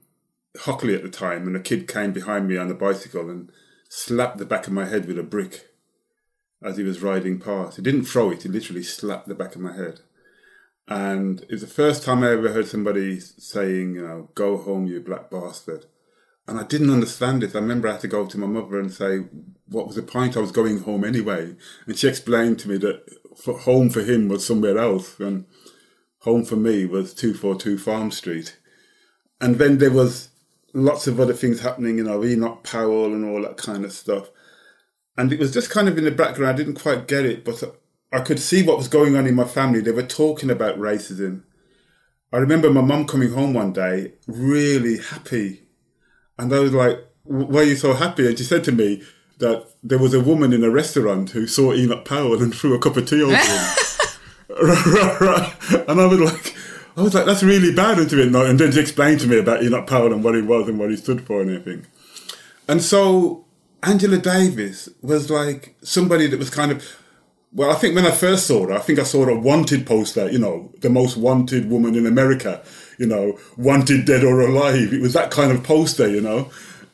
Hockley at the time, and a kid came behind me on a bicycle and slapped the back of my head with a brick as he was riding past. He didn't throw it; he literally slapped the back of my head. And it was the first time I ever heard somebody saying, you know, "Go home, you black bastard." And I didn't understand it. I remember I had to go to my mother and say, what was the point? I was going home anyway. And she explained to me that home for him was somewhere else. And home for me was 242 Farm Street. And then there was lots of other things happening, you know, Enoch Powell and all that kind of stuff. And it was just kind of in the background. I didn't quite get it, but I could see what was going on in my family. They were talking about racism. I remember my mum coming home one day really happy. And I was like, why are you so happy? And she said to me that there was a woman in a restaurant who saw Enoch Powell and threw a cup of tea over him. and I was like, I was like, that's really bad into it. And then she explained to me about Enoch Powell and what he was and what he stood for and everything. And so Angela Davis was like somebody that was kind of, well, I think when I first saw her, I think I saw a wanted poster, you know, the most wanted woman in America, you know, wanted dead or alive. It was that kind of poster, you know,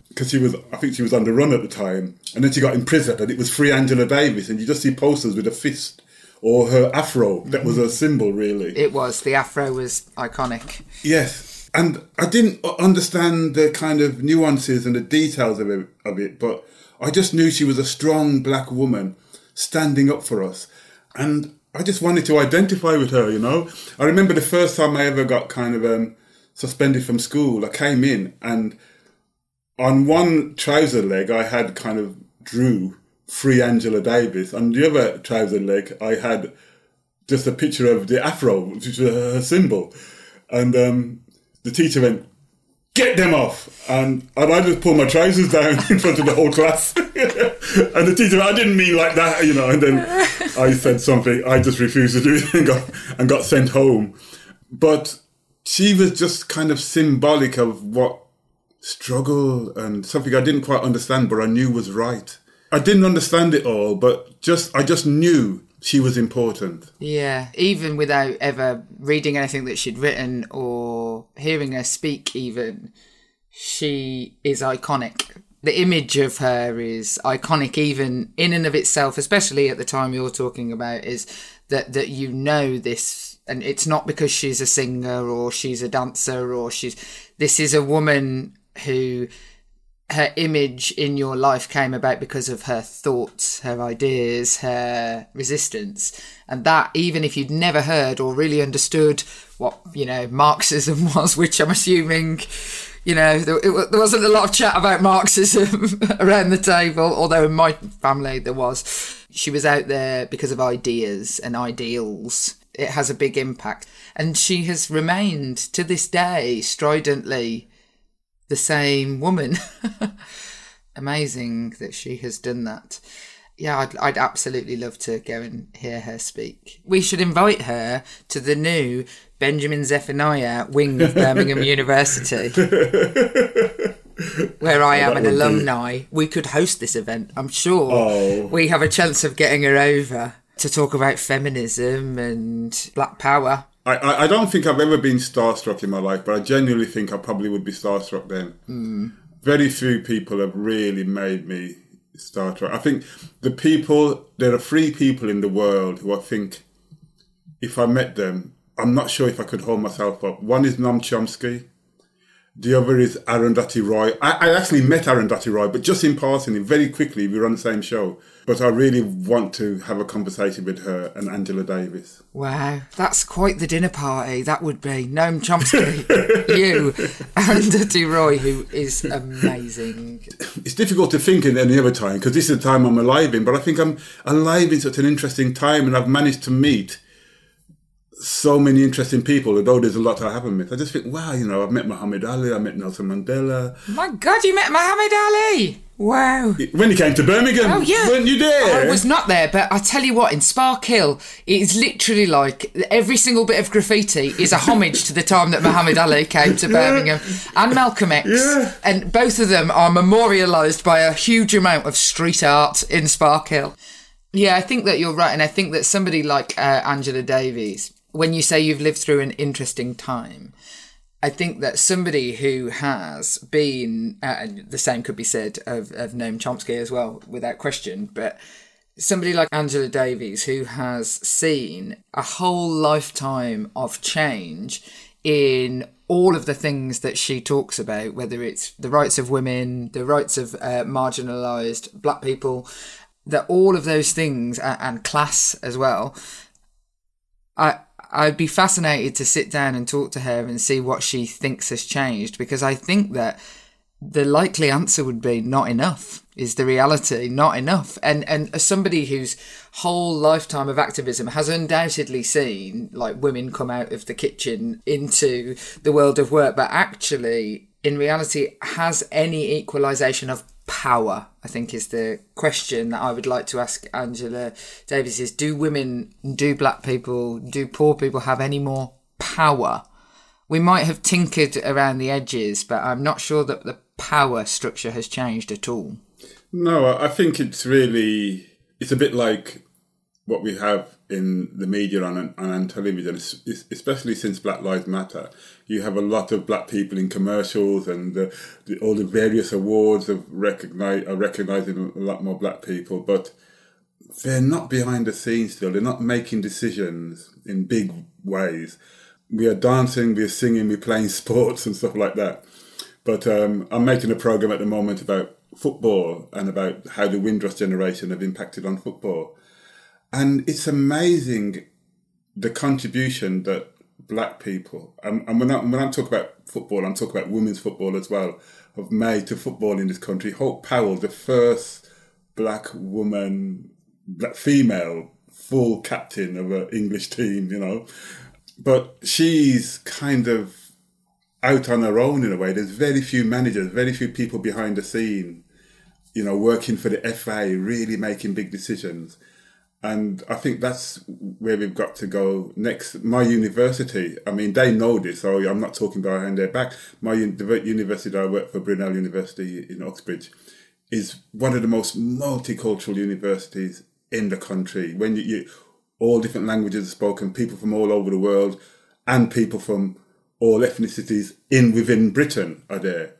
because she was, I think she was the run at the time. And then she got imprisoned and it was free Angela Davis. And you just see posters with a fist or her afro. That was a symbol, really. It was. The afro was iconic. Yes. And I didn't understand the kind of nuances and the details of it, of it, but I just knew she was a strong black woman standing up for us. And I just wanted to identify with her, you know. I remember the first time I ever got kind of um, suspended from school. I came in and on one trouser leg I had kind of drew free Angela Davis. On the other trouser leg, I had just a picture of the afro, which was her symbol. And um, the teacher went, get them off. And, and I just pulled my trousers down in front of the whole class. and the teacher, I didn't mean like that, you know. And then I said something, I just refused to do it and got, and got sent home. But she was just kind of symbolic of what struggle and something I didn't quite understand, but I knew was right. I didn't understand it all, but just I just knew she was important. Yeah, even without ever reading anything that she'd written or hearing her speak, even she is iconic. The image of her is iconic, even in and of itself, especially at the time you're talking about, is that that you know this, and it's not because she's a singer or she's a dancer or she's. This is a woman who her image in your life came about because of her thoughts, her ideas, her resistance. And that, even if you'd never heard or really understood what, you know, Marxism was, which I'm assuming, you know, there, it, there wasn't a lot of chat about Marxism around the table, although in my family there was. She was out there because of ideas and ideals. It has a big impact. And she has remained to this day stridently the same woman. Amazing that she has done that. Yeah, I'd, I'd absolutely love to go and hear her speak. We should invite her to the new Benjamin Zephaniah wing of Birmingham University, where I am an alumni. Be... We could host this event. I'm sure oh. we have a chance of getting her over to talk about feminism and black power. I, I don't think I've ever been starstruck in my life, but I genuinely think I probably would be starstruck then. Mm. Very few people have really made me starstruck. I think the people, there are three people in the world who I think if I met them, I'm not sure if I could hold myself up. One is Noam Chomsky. The other is Arundhati Roy. I, I actually met Arundhati Roy, but just in passing, very quickly, we were on the same show. But I really want to have a conversation with her and Angela Davis. Wow, that's quite the dinner party. That would be Noam Chomsky, you, Arundhati Roy, who is amazing. It's difficult to think in any other time because this is the time I'm alive in. But I think I'm alive in such an interesting time, and I've managed to meet so many interesting people, although there's a lot I haven't met. I just think, wow, you know, I've met Muhammad Ali, I met Nelson Mandela. My God, you met Muhammad Ali! Wow. When you came to Birmingham, oh, yeah. weren't you there? I was not there, but I tell you what, in Sparkhill, it's literally like every single bit of graffiti is a homage to the time that Muhammad Ali came to Birmingham and Malcolm X. Yeah. And both of them are memorialised by a huge amount of street art in Sparkhill. Yeah, I think that you're right. And I think that somebody like uh, Angela Davis, when you say you've lived through an interesting time, I think that somebody who has been, uh, and the same could be said of, of Noam Chomsky as well, without question, but somebody like Angela Davis who has seen a whole lifetime of change in all of the things that she talks about, whether it's the rights of women, the rights of uh, marginalised black people, that all of those things, and class as well. I I'd be fascinated to sit down and talk to her and see what she thinks has changed because I think that the likely answer would be not enough is the reality not enough. And and as somebody whose whole lifetime of activism has undoubtedly seen like women come out of the kitchen into the world of work but actually in reality has any equalization of power i think is the question that i would like to ask angela davis is do women do black people do poor people have any more power? We might have tinkered around the edges but i'm not sure that the power structure has changed at all. No, I think it's really it's a bit like what we have in the media and, and on television, especially since Black Lives Matter. You have a lot of black people in commercials, and the, the, all the various awards have recognize, are recognizing a lot more black people, but they're not behind the scenes still. They're not making decisions in big ways. We are dancing, we're singing, we're playing sports and stuff like that. But um, I'm making a program at the moment about football and about how the Windrush generation have impacted on football. And it's amazing the contribution that black people, and, and when, I, when I'm talking about football, I'm talking about women's football as well, have made to football in this country. Hope Powell, the first black woman, black female full captain of an English team, you know. But she's kind of out on her own in a way. There's very few managers, very few people behind the scene, you know, working for the FA, really making big decisions. And I think that's where we've got to go next. My university, I mean, they know this, so I'm not talking behind their back. My university that I work for, Brunel University in Uxbridge, is one of the most multicultural universities in the country. When you, you all different languages are spoken, people from all over the world, and people from all ethnicities in within Britain are there.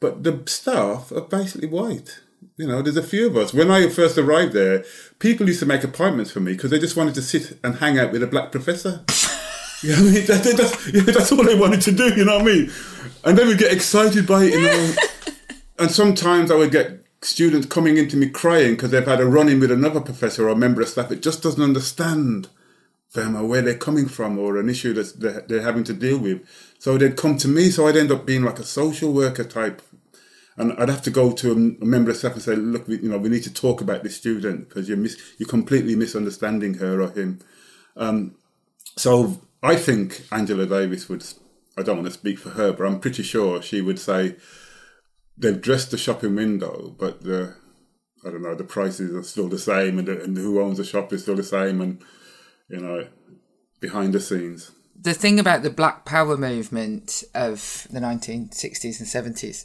But the staff are basically white. You know, there's a few of us. When I first arrived there, people used to make appointments for me because they just wanted to sit and hang out with a black professor. you know I mean? That, that's, yeah, that's all they wanted to do, you know what I mean? And they would get excited by it, you know. and sometimes I would get students coming into me crying because they've had a run in with another professor or a member of staff that just doesn't understand them or where they're coming from or an issue that they're having to deal with. So they'd come to me, so I'd end up being like a social worker type and I'd have to go to a, member of staff and say, "Look, we, you know, we need to talk about this student because you're mis- you're completely misunderstanding her or him." Um, so I think Angela Davis would. I don't want to speak for her, but I'm pretty sure she would say they've dressed the shopping window, but the I don't know the prices are still the same, and, the, and who owns the shop is still the same, and you know behind the scenes. The thing about the Black Power movement of the 1960s and 70s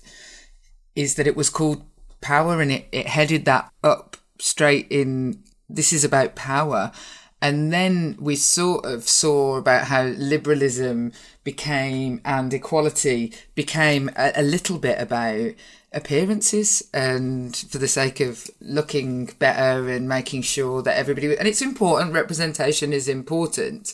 is that it was called Power and it, it headed that up straight in this is about power. And then we sort of saw about how liberalism became and equality became a, a, little bit about appearances and for the sake of looking better and making sure that everybody, and it's important, representation is important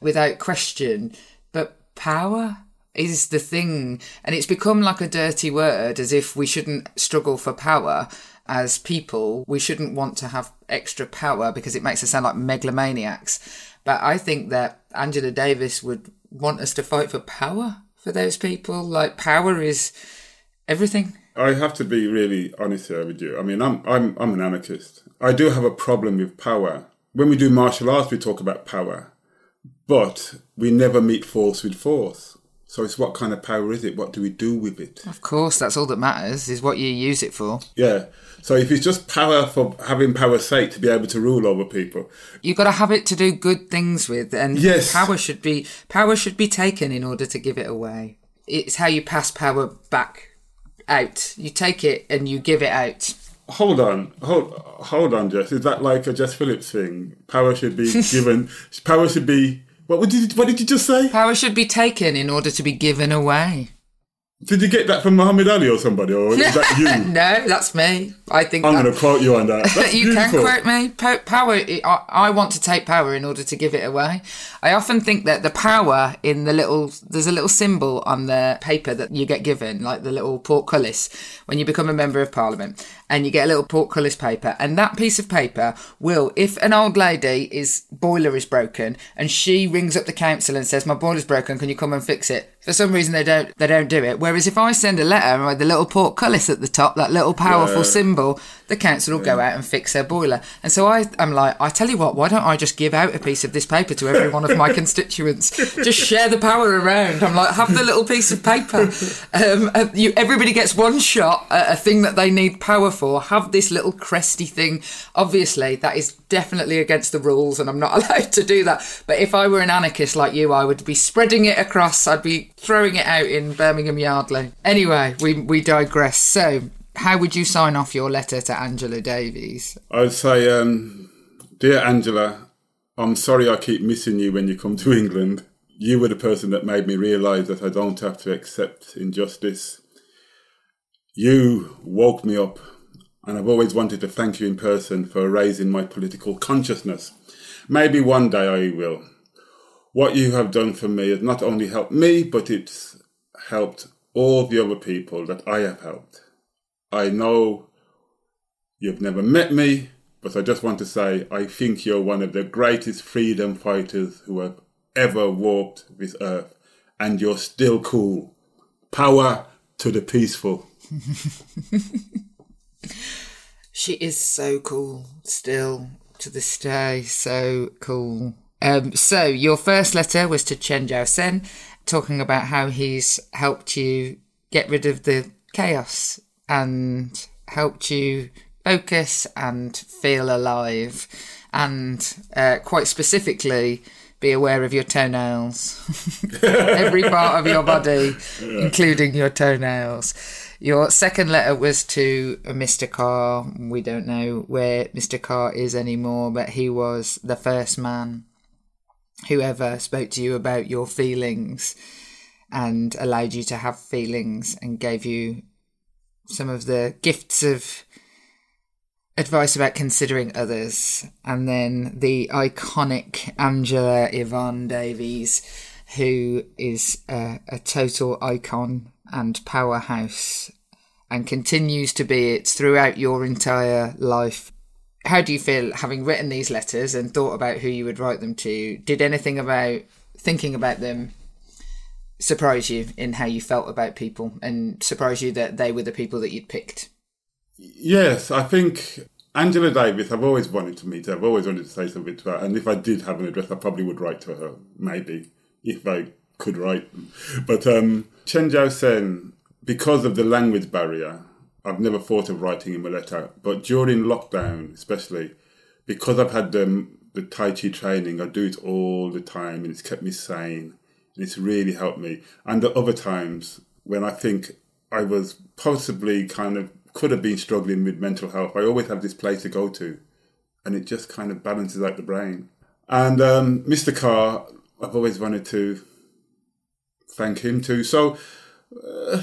without question, but power is the thing. And it's become like a dirty word, as if we shouldn't struggle for power as people. We shouldn't want to have extra power because it makes us sound like megalomaniacs. But I think that Angela Davis would want us to fight for power for those people. Like, power is everything. I have to be really honest here with you. I mean, I'm I'm I'm an anarchist. I do have a problem with power. When we do martial arts, we talk about power, but we never meet force with force. So it's what kind of power is it? What do we do with it? Of course, that's all that matters is what you use it for. Yeah. So if it's just power for having power's sake to be able to rule over people, you've got to have it to do good things with, and yes. power should be power should be taken in order to give it away. It's how you pass power back out. You take it and you give it out. Hold on, hold hold on, Jess. Is that like a Jess Phillips thing? Power should be given. power should be what did you, what did you just say? Power should be taken in order to be given away. Did you get that from Muhammad Ali or somebody, or is that you? no, that's me. I think I'm going to quote you on that. you can quote me. Power. I want to take power in order to give it away. I often think that the power in the little there's a little symbol on the paper that you get given, like the little portcullis, when you become a member of parliament, and you get a little portcullis paper, and that piece of paper will, if an old lady is boiler is broken, and she rings up the council and says my boiler's broken, can you come and fix it? For some reason they don't they don't do it. Whereas if I send a letter with the little portcullis at the top, that little powerful Yeah. symbol, the council will go out and fix their boiler. And so I am like, I tell you what, why don't I just give out a piece of this paper to every one of my constituents? Just share the power around. I'm like, have the little piece of paper. Um, uh, you, everybody gets one shot at a thing that they need power for. Have this little cresty thing. Obviously, that is definitely against the rules, and I'm not allowed to do that. But if I were an anarchist like you, I would be spreading it across. I'd be throwing it out in Birmingham Yardley. Anyway, we we digress. So, how would you sign off your letter to Angela Davis? I'd say, um, dear Angela, I'm sorry I keep missing you when you come to England. You were the person that made me realise that I don't have to accept injustice. You woke me up, and I've always wanted to thank you in person for raising my political consciousness. Maybe one day I will. What you have done for me has not only helped me, but it's helped all the other people that I have helped. I know You've never met me, but I just want to say I think you're one of the greatest freedom fighters who have ever walked this earth, and you're still cool. Power to the peaceful. She is so cool still to this day. So cool. Um, so your first letter was to Chen Jiao Sen, talking about how he's helped you get rid of the chaos and helped you focus and feel alive, and uh, quite specifically be aware of your toenails. Every part of your body, including your toenails. Your second letter was to Mr. Carr. We don't know where Mr. Carr is anymore, but he was the first man who ever spoke to you about your feelings and allowed you to have feelings and gave you some of the gifts of advice about considering others. And then the iconic Angela Yvonne Davis, who is a, a total icon and powerhouse and continues to be it throughout your entire life. How do you feel having written these letters and thought about who you would write them to? Did anything about thinking about them surprise you in how you felt about people and surprise you that they were the people that you'd picked? Yes, I think Angela Davis, I've always wanted to meet her. I've always wanted to say something to her. And if I did have an address, I probably would write to her, maybe, if I could write. But um, Chen Jiao Sen, because of the language barrier, I've never thought of writing him a letter. But during lockdown, especially, because I've had the, the Tai Chi training, I do it all the time and it's kept me sane. And it's really helped me. And at other times when I think I was possibly kind of could have been struggling with mental health, I always have this place to go to. And it just kind of balances out the brain. And um, Mr. Carr, I've always wanted to thank him too. So uh,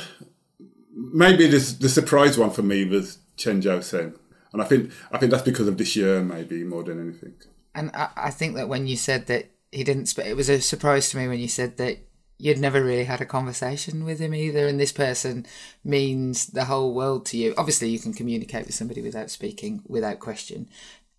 maybe this, the surprise one for me was Chen Jiao Sen. And I think I think that's because of this year, maybe more than anything. And I, I think that when you said that he didn't, it was a surprise to me when you said that you'd never really had a conversation with him either, and this person means the whole world to you. Obviously, you can communicate with somebody without speaking, without question,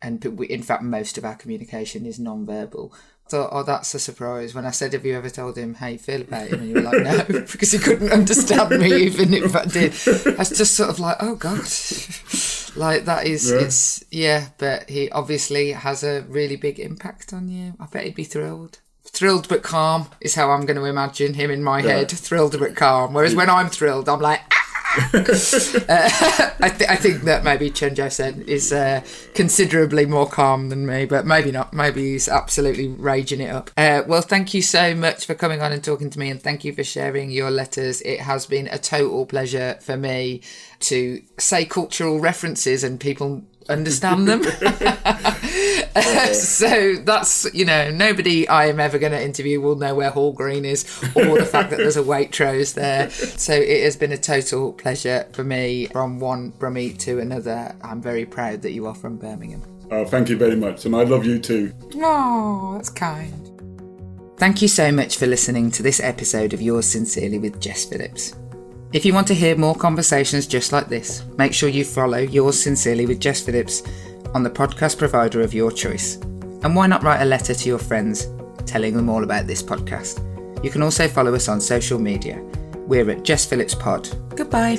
and in fact, most of our communication is non-verbal. Thought, oh, that's a surprise. When I said, "Have you ever told him how you feel about him?" and you were like, "No," because he couldn't understand me, even if I did. I was just sort of like, "Oh God." like that is Yeah. it's yeah but he obviously has a really big impact on you i bet he'd be thrilled thrilled but calm is how i'm going to imagine him in my head thrilled but calm whereas when i'm thrilled i'm like "Ah!" I, th- I think that maybe Chen Sen is uh, considerably more calm than me, but maybe not. Maybe he's absolutely raging it up. Uh, well, thank you so much for coming on and talking to me, and thank you for sharing your letters. It has been a total pleasure for me to say cultural references and people understand them. so that's you know nobody I am ever going to interview will know where Hall Green is or the fact that there's a Waitrose there. So it has been a total pleasure for me from one Brummie to another. I'm very proud that you are from Birmingham. Oh, thank you very much. And I love you too. Oh, that's kind. Thank you so much for listening to this episode of Yours Sincerely with Jess Phillips. If you want to hear more conversations just like this, make sure you follow Yours Sincerely with Jess Phillips on the podcast provider of your choice. And why not write a letter to your friends telling them all about this podcast? You can also follow us on social media. We're at Jess Phillips Pod. Goodbye.